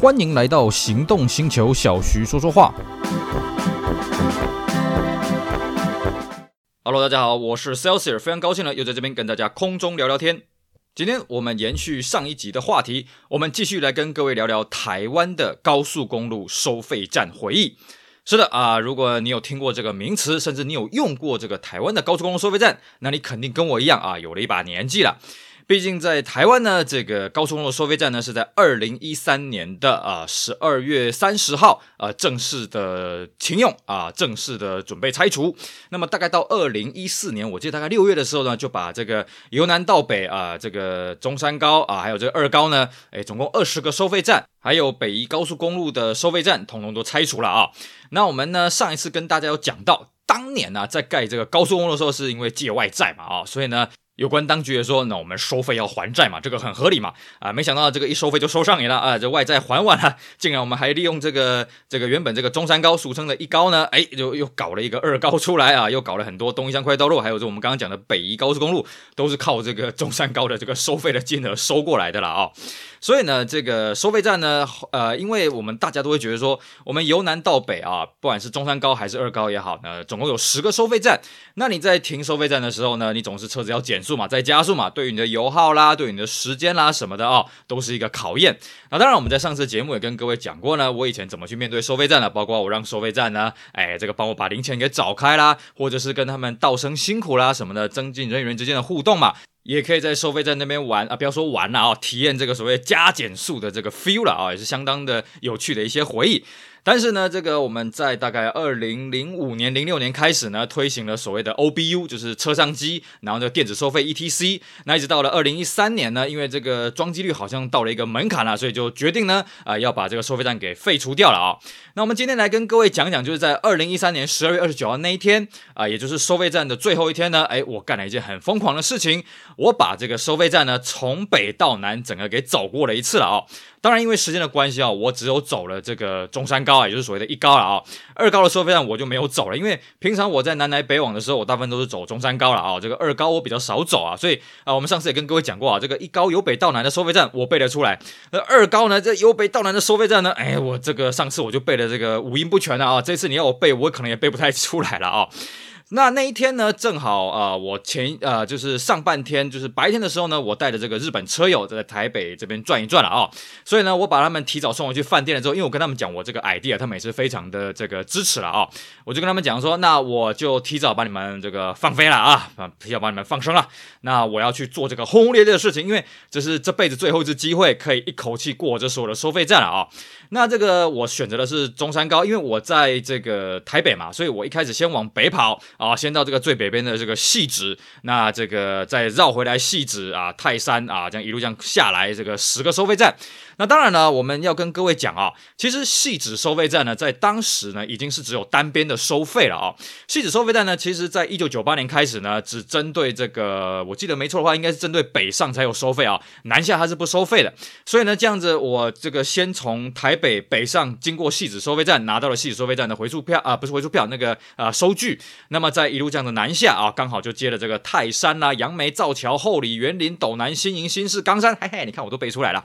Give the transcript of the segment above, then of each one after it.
欢迎来到行动星球，小徐说说话。Hello，大家好，我是 Celsius，非常高兴呢，又在这边跟大家空中聊聊天。今天我们延续上一集的话题，我们继续来跟各位聊聊台湾的高速公路收费站回忆。是的啊，如果你有听过这个名词，甚至你有用过这个台湾的高速公路收费站，那你肯定跟我一样啊，有了一把年纪了。毕竟在台湾呢，这个高速公路收费站呢是在二零一三年的啊十二月三十号啊正式的停用啊，正式的准备拆除。那么大概到二零一四年，我记得大概六月的时候呢，就把这个由南到北啊，这个中山高啊，还有这个二高呢，哎，总共二十个收费站，还有北宜高速公路的收费站，统统都拆除了啊。那我们呢上一次跟大家有讲到，当年呢、在盖这个高速公路的时候，是因为借外债嘛啊，所以呢。有关当局也说，那我们收费要还债嘛，这个很合理嘛，啊，没想到这个一收费就收上瘾了啊，这外债还完了，竟然我们还利用这个这个原本这个中山高俗称的一高呢，哎，就又搞了一个二高出来啊，又搞了很多东一向快道路，还有这我们刚刚讲的北宜高速公路，都是靠这个中山高的这个收费的金额收过来的了啊。所以呢，这个收费站呢，呃，因为我们大家都会觉得说，我们由南到北啊，不管是中山高还是二高也好呢，总共有十个收费站。那你在停收费站的时候呢，你总是车子要减速速嘛，再加速嘛，对于你的油耗啦，对于你的时间啦什么的啊、哦，都是一个考验。那当然，我们在上次节目也跟各位讲过呢，我以前怎么去面对收费站的，包括我让收费站呢，哎，这个帮我把零钱给找开啦，或者是跟他们道声辛苦啦什么的，增进人与人之间的互动嘛。也可以在收费站那边玩啊，不要说玩了啊，体验这个所谓加减速的这个 feel 了啊，也是相当的有趣的一些回忆。但是呢，这个我们在大概二零零五年、零六年开始呢，推行了所谓的 OBU，就是车上机，然后这个电子收费 ETC。那一直到了二零一三年呢，因为这个装机率好像到了一个门槛了，所以就决定呢，啊、要把这个收费站给废除掉了啊。那我们今天来跟各位讲讲，就是在二零一三年十二月二十九号那一天啊、也就是收费站的最后一天呢，哎，我干了一件很疯狂的事情，我把这个收费站呢从北到南整个给走过了一次了啊。当然，因为时间的关系啊，我只有走了这个中山高啊，也就是所谓的一高了啊。二高的收费站我就没有走了，因为平常我在南来北往的时候，我大部分都是走中山高了啊。这个二高我比较少走啊，所以啊，我们上次也跟各位讲过啊，这个一高由北到南的收费站我背得出来，那二高呢，这由北到南的收费站呢，哎，我这个上次我就背了这个五音不全了啊，这次你要我背，我可能也背不太出来了啊。那那一天呢，正好啊、我前呃就是上半天，就是白天的时候呢，我带着这个日本车友在台北这边转一转了啊、所以呢，我把他们提早送回去饭店了之后，因为我跟他们讲我这个 idea，他们也是非常的这个支持了啊、我就跟他们讲说，那我就提早把你们这个放飞了啊，提早把你们放生了，那我要去做这个轰轰烈烈的事情，因为这是这辈子最后一次机会，可以一口气过这所有的收费站了啊、那这个我选择的是中山高，因为我在这个台北嘛，所以我一开始先往北跑啊，先到这个最北边的这个汐止，那这个再绕回来汐止啊、泰山啊，这样一路这样下来，这个十个收费站。那当然呢，我们要跟各位讲啊，其实汐止收费站呢，在当时呢，已经是只有单边的收费了啊。汐止收费站呢，其实在一九九八年开始呢，只针对这个，我记得没错的话，应该是针对北上才有收费啊，南下它是不收费的。所以呢，这样子我这个先从台北北上，经过汐止收费站，拿到了汐止收费站的回数票啊，不是回数票，那个啊收据。那么再一路这样的南下啊，刚好就接了这个泰山啦、杨梅、造桥、后里、园林、斗南、新营、新市、冈山，嘿嘿，你看我都背出来了。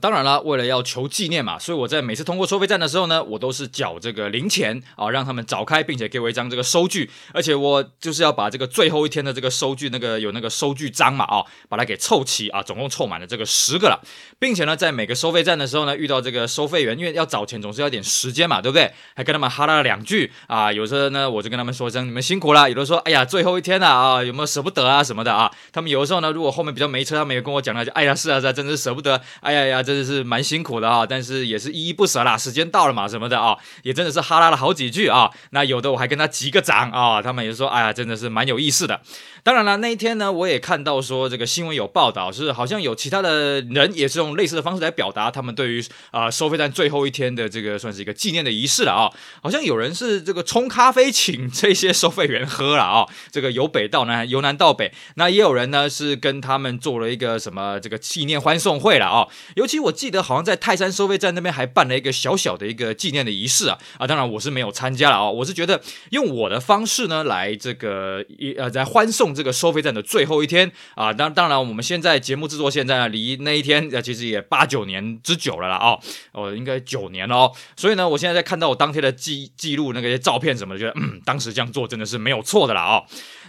当然了，为了要求纪念嘛，所以我在每次通过收费站的时候呢，我都是缴这个零钱啊，让他们找开，并且给我一张这个收据，而且我就是要把这个最后一天的这个收据，那个有那个收据章嘛啊，把它给凑齐啊，总共凑满了这个十个了，并且呢，在每个收费站的时候呢，遇到这个收费员，因为要找钱总是要点时间嘛，对不对？还跟他们哈拉了两句啊，有时候呢，我就跟他们说一声你们辛苦了，有的说哎呀最后一天了啊，有没有舍不得啊什么的啊？他们有的时候呢，如果后面比较没车，他们也跟我讲了，就哎呀是啊是啊，真是舍不得，哎呀呀。真的是蛮辛苦的啊，但是也是依依不舍啦。时间到了嘛，什么的啊，也真的是哈拉了好几句啊。那有的我还跟他击个掌啊，他们也说，哎呀，真的是蛮有意思的。当然了，那一天呢，我也看到说这个新闻有报道，是好像有其他的人也是用类似的方式来表达他们对于啊、收费站最后一天的这个算是一个纪念的仪式了啊。好像有人是这个冲咖啡请这些收费员喝了啊，这个由北到南，由南到北。那也有人呢是跟他们做了一个什么这个纪念欢送会了啊，尤其。其实我记得好像在泰山收费站那边还办了一个小小的一个纪念的仪式啊啊，当然我是没有参加了啊，我是觉得用我的方式呢来这个一呃在欢送这个收费站的最后一天啊，当当然我们现在节目制作现在呢离那一天呃其实也八九年之久了啦啊，哦应该九年了哦，所以呢我现在在看到我当天的记记录那个照片什么的，觉得嗯当时这样做真的是没有错的啦啊。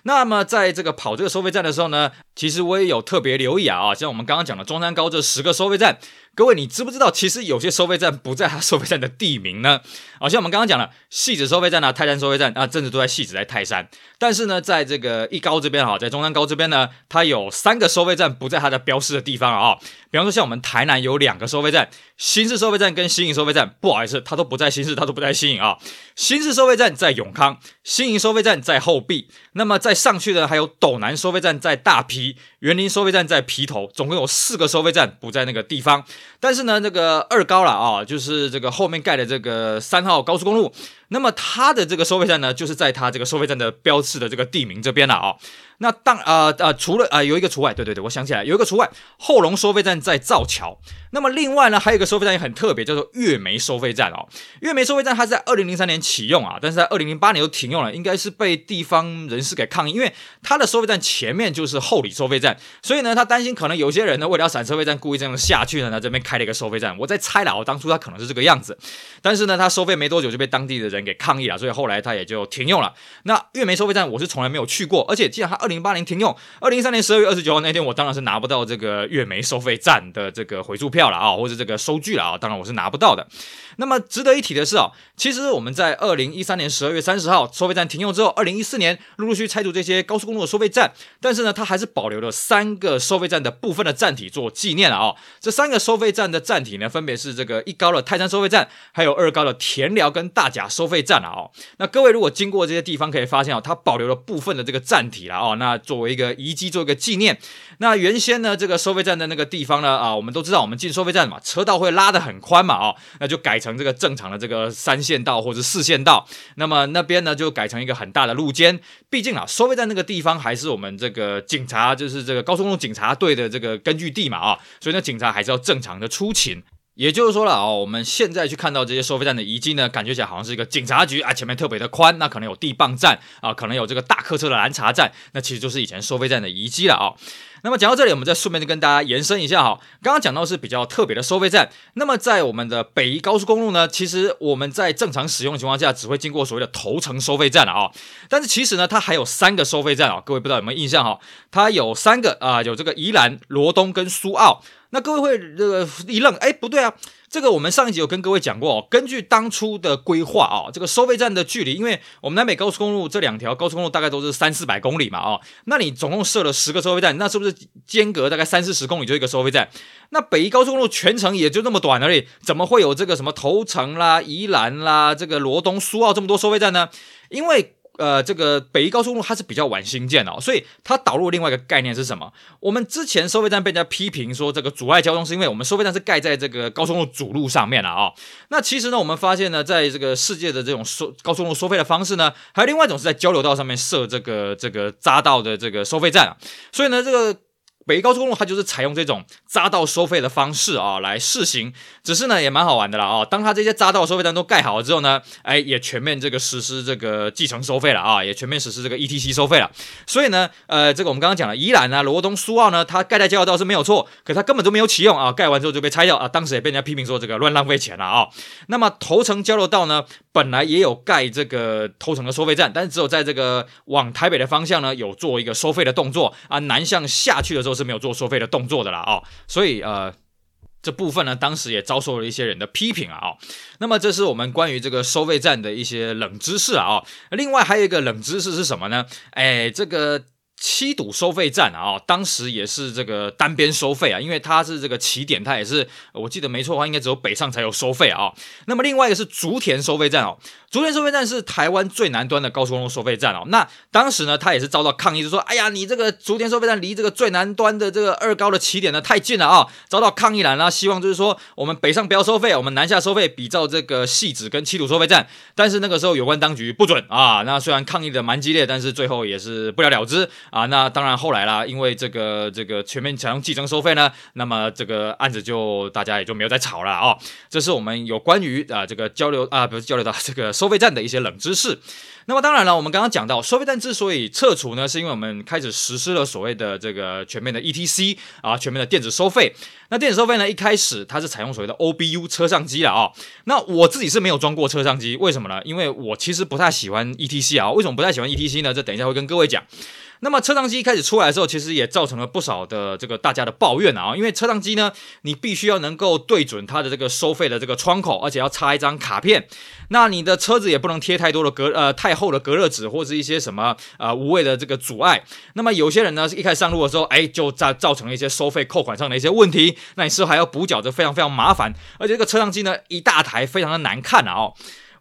那么在这个跑这个收费站的时候呢，其实我也有特别留意啊，像我们刚刚讲的中山高这十个收费站。各位，你知不知道，其实有些收费站不在它收费站的地名呢？好像我们刚刚讲了，戏子收费站啊，泰山收费站啊，甚至都在戏子，在泰山。但是呢，在这个一高这边哈，在中山高这边呢，它有三个收费站不在它的标示的地方啊。比方说，像我们台南有两个收费站，新市收费站跟新营收费站，不好意思，它都不在新市，它都不在新营啊。新市收费站在永康，新营收费站在后壁。那么再上去的还有斗南收费站在大批，园林收费站在皮头，总共有四个收费站不在那个地方。但是呢，这个二高了啊，就是这个后面盖的这个三号高速公路，那么它的这个收费站呢，就是在它这个收费站的标志的这个地名这边了啊。那当呃呃，除了啊、呃、有一个除外，对对对，我想起来有一个除外，后龙收费站在造桥。那么另外呢，还有一个收费站也很特别，叫做月眉收费站哦。月眉收费站它是在二零零三年启用啊，但是在二零零八年就停用了，应该是被地方人士给抗议，因为它的收费站前面就是后里收费站，所以呢，他担心可能有些人呢为了要闪收费站，故意这样下去呢，那这边开了一个收费站。我在猜了，我当初他可能是这个样子，但是呢，他收费没多久就被当地的人给抗议了，所以后来他也就停用了。那月梅收费站我是从来没有去过，而且既然他二零八年停用，二零一三年十二月二十九号那天，我当然是拿不到这个月梅收费站的这个回数票了啊，或者这个收据了啊，当然我是拿不到的。那么值得一提的是啊，其实我们在二零一三年十二月三十号收费站停用之后，二零一四年陆陆续续拆除这些高速公路的收费站，但是呢，它还是保留了三个收费站的部分的站体做纪念了啊。这三个收费站的站体呢，分别是这个一高的泰山收费站，还有二高的田寮跟大甲收费费站了哦。那各位如果经过这些地方，可以发现哦，它保留了部分的这个站体了哦。那作为一个遗迹，做一个纪念。那原先呢，这个收费站的那个地方呢，啊，我们都知道，我们进收费站嘛，车道会拉得很宽嘛，哦，那就改成这个正常的这个三线道或者四线道。那么那边呢，就改成一个很大的路肩。毕竟啊，收费站那个地方还是我们这个警察，就是这个高速公路警察队的这个根据地嘛，啊，所以呢，警察还是要正常的出勤。也就是说了啊，我们现在去看到这些收费站的遗迹呢，感觉起来好像是一个警察局啊，前面特别的宽，那可能有地磅站啊，可能有这个大客车的拦查站，那其实就是以前收费站的遗迹了啊。那么讲到这里，我们再顺便就跟大家延伸一下哈。刚刚讲到是比较特别的收费站，那么在我们的北宜高速公路呢，其实我们在正常使用的情况下，只会经过所谓的头城收费站了啊。但是其实呢，它还有三个收费站啊，各位不知道有没有印象哈？它有三个啊，有这个宜兰、罗东跟苏澳。那各位会这个一愣，哎，不对啊。这个我们上一集有跟各位讲过哦，根据当初的规划啊，这个收费站的距离，因为我们南北高速公路这两条高速公路大概都是三四百公里嘛，哦，那你总共设了十个收费站，那是不是间隔大概三四十公里就一个收费站？那北宜高速公路全程也就那么短而已，怎么会有这个什么头城啦、宜兰啦、这个罗东、苏澳这么多收费站呢？因为呃，这个北宜高速公路它是比较晚新建的哦，所以它导入另外一个概念是什么？我们之前收费站被人家批评说这个阻碍交通，是因为我们收费站是盖在这个高速公路主路上面了啊、那其实呢，我们发现呢，在这个世界的这种收高速公路收费的方式呢，还有另外一种是在交流道上面设这个这个匝道的这个收费站啊。所以呢，这个。北高速公路它就是采用这种匝道收费的方式啊来试行，只是呢也蛮好玩的啦啊。当它这些匝道收费站都盖好了之后呢，哎也全面这个实施这个计程收费了啊，也全面实施这个 ETC 收费了。所以呢，呃，这个我们刚刚讲了宜兰啊、罗东、苏澳呢，它盖在交流道是没有错，可它根本都没有启用啊，盖完之后就被拆掉啊，当时也被人家批评说这个乱浪费钱了啊。那么头城交流道呢，本来也有盖这个头城的收费站，但是只有在这个往台北的方向呢有做一个收费的动作啊，南向下去的时候。都是没有做收费的动作的啦啊、哦，所以呃这部分呢，当时也遭受了一些人的批评啊、哦。那么这是我们关于这个收费站的一些冷知识啊啊、哦。另外还有一个冷知识是什么呢？哎，这个。七堵收费站啊，当时也是这个单边收费啊，因为它是这个起点，它也是我记得没错的话，应该只有北上才有收费啊。那么另外一个是竹田收费站哦，竹田收费站是台湾最南端的高速公路收费站哦。那当时呢，它也是遭到抗议，就说：“哎呀，你这个竹田收费站离这个最南端的这个二高的起点呢太近了啊！”遭到抗议了，那希望就是说我们北上不要收费，我们南下收费，比照这个汐止跟七堵收费站。但是那个时候有关当局不准啊。那虽然抗议的蛮激烈，但是最后也是不了了之。啊。那当然后来啦，因为这个这个全面采用计征收费呢，那么这个案子就大家也就没有再吵了哦。这是我们有关于啊这个交流啊不是交流到这个收费站的一些冷知识。那么当然了，我们刚刚讲到收费站之所以撤除呢，是因为我们开始实施了所谓的这个全面的 ETC 啊，全面的电子收费。那电子收费呢，一开始它是采用所谓的 OBU 车上机了啊。那我自己是没有装过车上机，为什么呢？因为我其实不太喜欢 ETC 啊。为什么不太喜欢 ETC 呢？这等一下会跟各位讲。那么车上机一开始出来的时候，其实也造成了不少的这个大家的抱怨啊，因为车上机呢，你必须要能够对准它的这个收费的这个窗口，而且要插一张卡片，那你的车子也不能贴太多的隔呃太厚的隔热纸或者一些什么呃无谓的这个阻碍。那么有些人呢，是一开始上路的时候，哎，就造造成了一些收费扣款上的一些问题，那你是不是还要补缴，这非常非常麻烦，而且这个车上机呢，一大台非常的难看啊哦。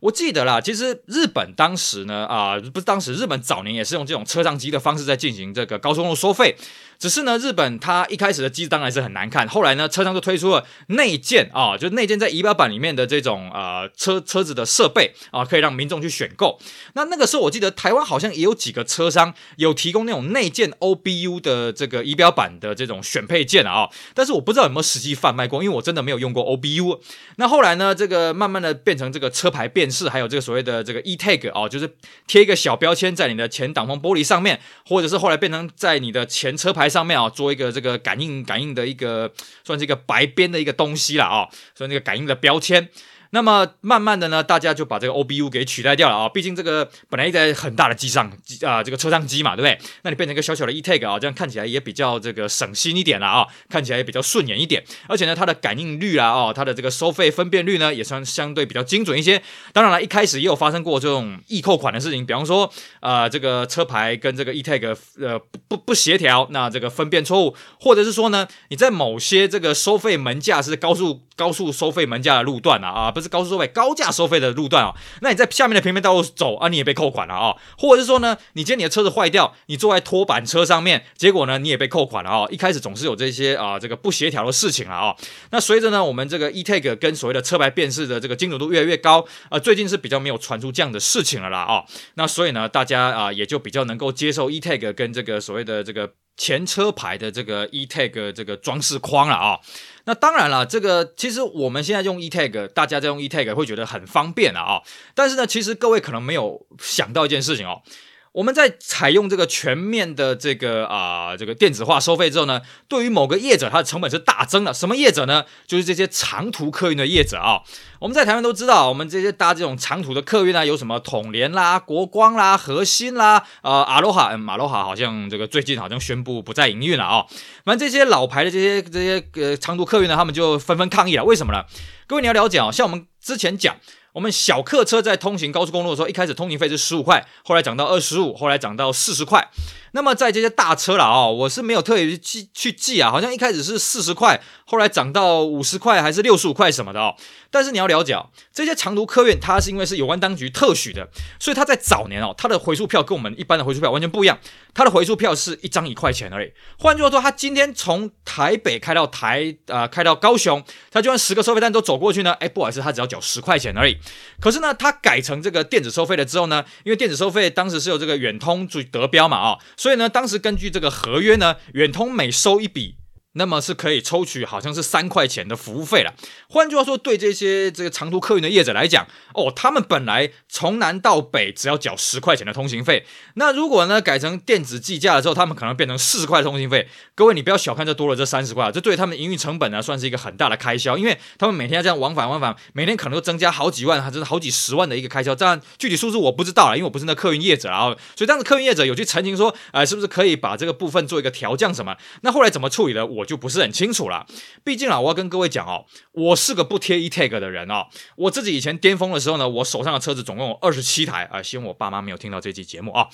我记得啦，其实日本当时呢，啊、不是当时，日本早年也是用这种车上机的方式在进行这个高速公路收费。只是呢，日本它一开始的机子当然是很难看，后来呢，车商就推出了内建啊，就内建在仪表板里面的这种呃车车子的设备啊，可以让民众去选购。那那个时候我记得台湾好像也有几个车商有提供那种内建 OBU 的这个仪表板的这种选配件啊，但是我不知道有没有实际贩卖过，因为我真的没有用过 OBU。那后来呢，这个慢慢的变成这个车牌辨识，还有这个所谓的这个 E-Tag 啊，就是贴一个小标签在你的前挡风玻璃上面，或者是后来变成在你的前车牌上面啊，做一个这个感应感应的一个，算是一个白边的一个东西了啊，所以那个感应的标签。那么慢慢的呢，大家就把这个 OBU 给取代掉了啊。毕竟这个本来一台很大的机上机啊，这个车上机嘛，对不对？那你变成一个小小的 E-Tag 啊，这样看起来也比较这个省心一点了啊，看起来也比较顺眼一点。而且呢，它的感应率啊，哦，它的这个收费分辨率呢，也算相对比较精准一些。当然了，一开始也有发生过这种易扣款的事情，比方说啊、这个车牌跟这个 E-Tag 呃不不不协调，那这个分辨错误，或者是说呢，你在某些这个收费门架是高速高速收费门架的路段啊啊，不是高速收费高价收费的路段哦，那你在下面的平面道路走啊，你也被扣款了啊、哦，或者是说呢，你今天你的车子坏掉，你坐在拖板车上面，结果呢，你也被扣款了啊、哦。一开始总是有这些啊，这个不协调的事情了啊、哦。那随着呢，我们这个 E-Tag 跟所谓的车牌辨识的这个精准度越来越高，啊，最近是比较没有传出这样的事情了啦啊、哦。那所以呢，大家啊也就比较能够接受 E-Tag 跟这个所谓的这个前车牌的这个 E-Tag 这个装饰框了啊、那当然了，这个其实我们现在用 E-Tag，大家在用 E-Tag 会觉得很方便了啊、但是呢，其实各位可能没有想到一件事情哦。我们在采用这个全面的这个啊、呃、这个电子化收费之后呢，对于某个业者，它的成本是大增的。什么业者呢？就是这些长途客运的业者啊。我们在台湾都知道，我们这些搭这种长途的客运啊，有什么统联啦、国光啦、和欣啦、呃阿罗哈，嗯，阿罗哈好像这个最近好像宣布不再营运了啊。反正这些老牌的这些这些呃长途客运呢，他们就纷纷抗议了。为什么呢？各位你要了解啊，像我们之前讲。我们小客车在通行高速公路的时候，一开始通行费是十五块，后来涨到二十五，后来涨到四十块。那么在这些大车了啊，我是没有特意去记去记啊，好像一开始是四十块，后来涨到五十块还是六十五块什么的哦。但是你要了解啊，这些长途客运它是因为是有关当局特许的，所以它在早年哦，它的回数票跟我们一般的回数票完全不一样，它的回数票是一张一块钱而已。换句话说，它今天从台北开到台呃开到高雄，它就算十个收费站都走过去呢，哎，不好意思，它只要缴十块钱而已。可是呢，它改成这个电子收费了之后呢，因为电子收费当时是有这个远通去得标嘛啊、哦。所以呢，当时根据这个合约呢，远通每收一笔。那么是可以抽取好像是三块钱的服务费了。换句话说，对这些这个长途客运的业者来讲，哦，他们本来从南到北只要缴十块钱的通行费，那如果呢改成电子计价的时候，他们可能变成四十块通行费。各位，你不要小看这多了这三十块，这对他们营运成本呢算是一个很大的开销，因为他们每天要这样往返往返，每天可能都增加好几万，甚至好几十万的一个开销。这样具体数字我不知道了，因为我不是那客运业者啊。所以当时客运业者有去澄清说，呃，是不是可以把这个部分做一个调降什么？那后来怎么处理的，我我就不是很清楚了。毕竟啊，我要跟各位讲哦，我是个不贴 E-Tag 的人哦。我自己以前巅峰的时候呢，我手上的车子总共有二十七台啊。希望我爸妈没有听到这期节目啊。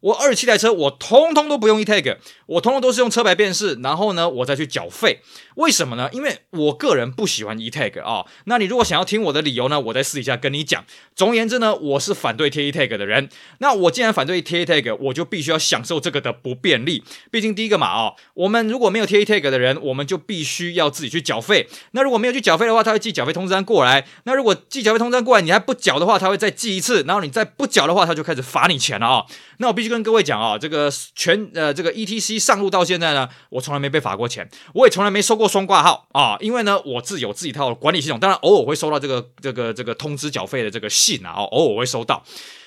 我二十七台车，我通通都不用 E-Tag，我通通都是用车牌辨识，然后呢，我再去缴费。为什么呢？因为我个人不喜欢 E-Tag 啊。那你如果想要听我的理由呢，我在私底下跟你讲。总而言之呢，我是反对贴 E-Tag 的人。那我既然反对贴 E-Tag，我就必须要享受这个的不便利。毕竟第一个嘛啊，我们如果没有贴 E-Tag 的人，我们就必须要自己去缴费。那如果没有去缴费的话，他会寄缴费通知单过来。那如果寄缴费通知单过来，你还不缴的话，他会再寄一次。然后你再不缴的话，他就开始罚你钱了啊。那我必须跟各位讲啊，这个全呃这个 ETC 上路到现在呢，我从来没被罚过钱，我也从来没收过双挂号啊，因为呢我自有自己一套管理系统，当然偶尔会收到这个这个这个通知缴费的这个信啊，偶尔会收到。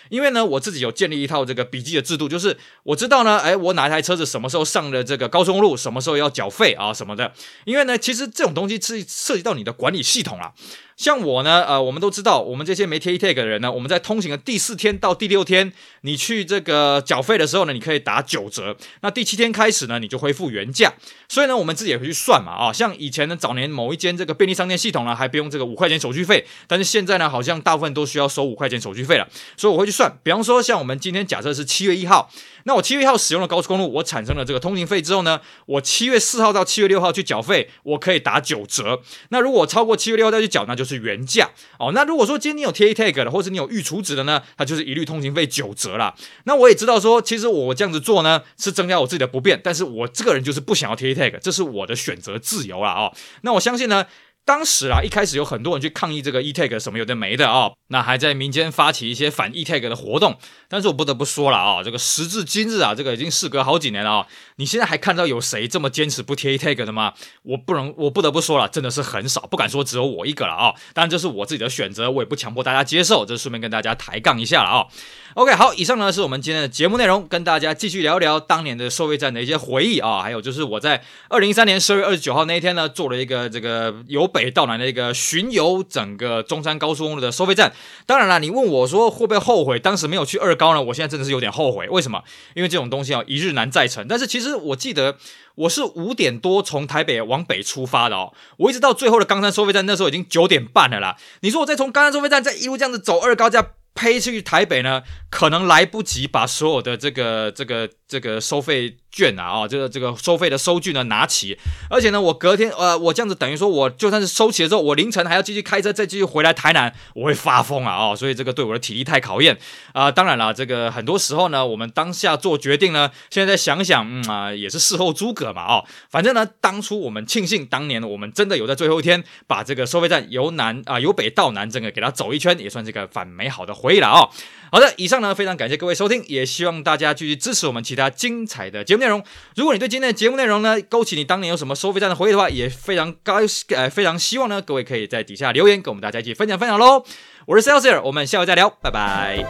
因为呢，我自己有建立一套这个笔记的制度，就是我知道呢，哎，我哪一台车子什么时候上了这个高速路，什么时候要缴费啊什么的。因为呢，其实这种东西是涉及到你的管理系统啊。像我呢，呃，我们都知道，我们这些没贴 E-Tag 的人呢，我们在通行的第四天到第六天，你去这个缴费的时候呢，你可以打九折。那第七天开始呢，你就恢复原价。所以呢，我们自己也会去算嘛，啊，像以前呢，早年某一间这个便利商店系统呢，还不用这个五块钱手续费，但是现在呢，好像大部分都需要收五块钱手续费了。所以我会去算，比方说，像我们今天假设是七月一号。那我七月一号使用了高速公路，我产生了这个通行费之后呢，我七月四号到七月六号去缴费，我可以打九折。那如果超过七月六号再去缴，那就是原价哦。那如果说今天你有贴 E-Tag 的，或者你有预储值的呢，它就是一律通行费九折啦。那我也知道说，其实我这样子做呢，是增加我自己的不便，但是我这个人就是不想要贴 E-Tag，这是我的选择自由啦哦。那我相信呢。当时啊，一开始有很多人去抗议这个 E-Tag 什么有的没的啊、那还在民间发起一些反 E-Tag 的活动。但是我不得不说了啊、这个时至今日啊，这个已经事隔好几年了啊、你现在还看到有谁这么坚持不贴 E-Tag 的吗？我不能，我不得不说了，真的是很少，不敢说只有我一个了啊、当然这是我自己的选择，我也不强迫大家接受，这顺便跟大家抬杠一下了啊、OK，好，以上呢是我们今天的节目内容，跟大家继续聊一聊当年的收费站的一些回忆啊，还有就是我在二零一三年十二月二十九号那一天呢，做了一个这个有北到南的一个巡游整个中山高速公路的收费站。当然了，你问我说会不会后悔当时没有去二高呢？我现在真的是有点后悔，为什么？因为这种东西啊，一日难再晨。但是其实我记得我是五点多从台北往北出发的哦，我一直到最后的冈山收费站，那时候已经九点半了啦。你说我再从冈山收费站再一路这样子走二高架。飞去台北呢，可能来不及把所有的这个这个这个收费券啊，哦，这个这个收费的收据呢拿起，而且呢，我隔天呃，我这样子等于说，我就算是收齐了之后，我凌晨还要继续开车再继续回来台南，我会发疯啊，哦，所以这个对我的体力太考验。啊，当然了，这个很多时候呢，我们当下做决定呢，现在想想，嗯啊，也是事后诸葛嘛，哦，反正呢，当初我们庆幸当年我们真的有在最后一天把这个收费站由南啊，由北到南整个给它走一圈，也算是个反美好的回忆了哦。好的，以上呢，非常感谢各位收听，也希望大家继续支持我们其他精彩的节目内容。如果你对今天的节目内容呢，勾起你当年有什么收费站的回忆的话，也非常高呃，非常希望呢，各位可以在底下留言，跟我们大家一起分享分享喽。我是 sales，我们下回再聊，拜拜。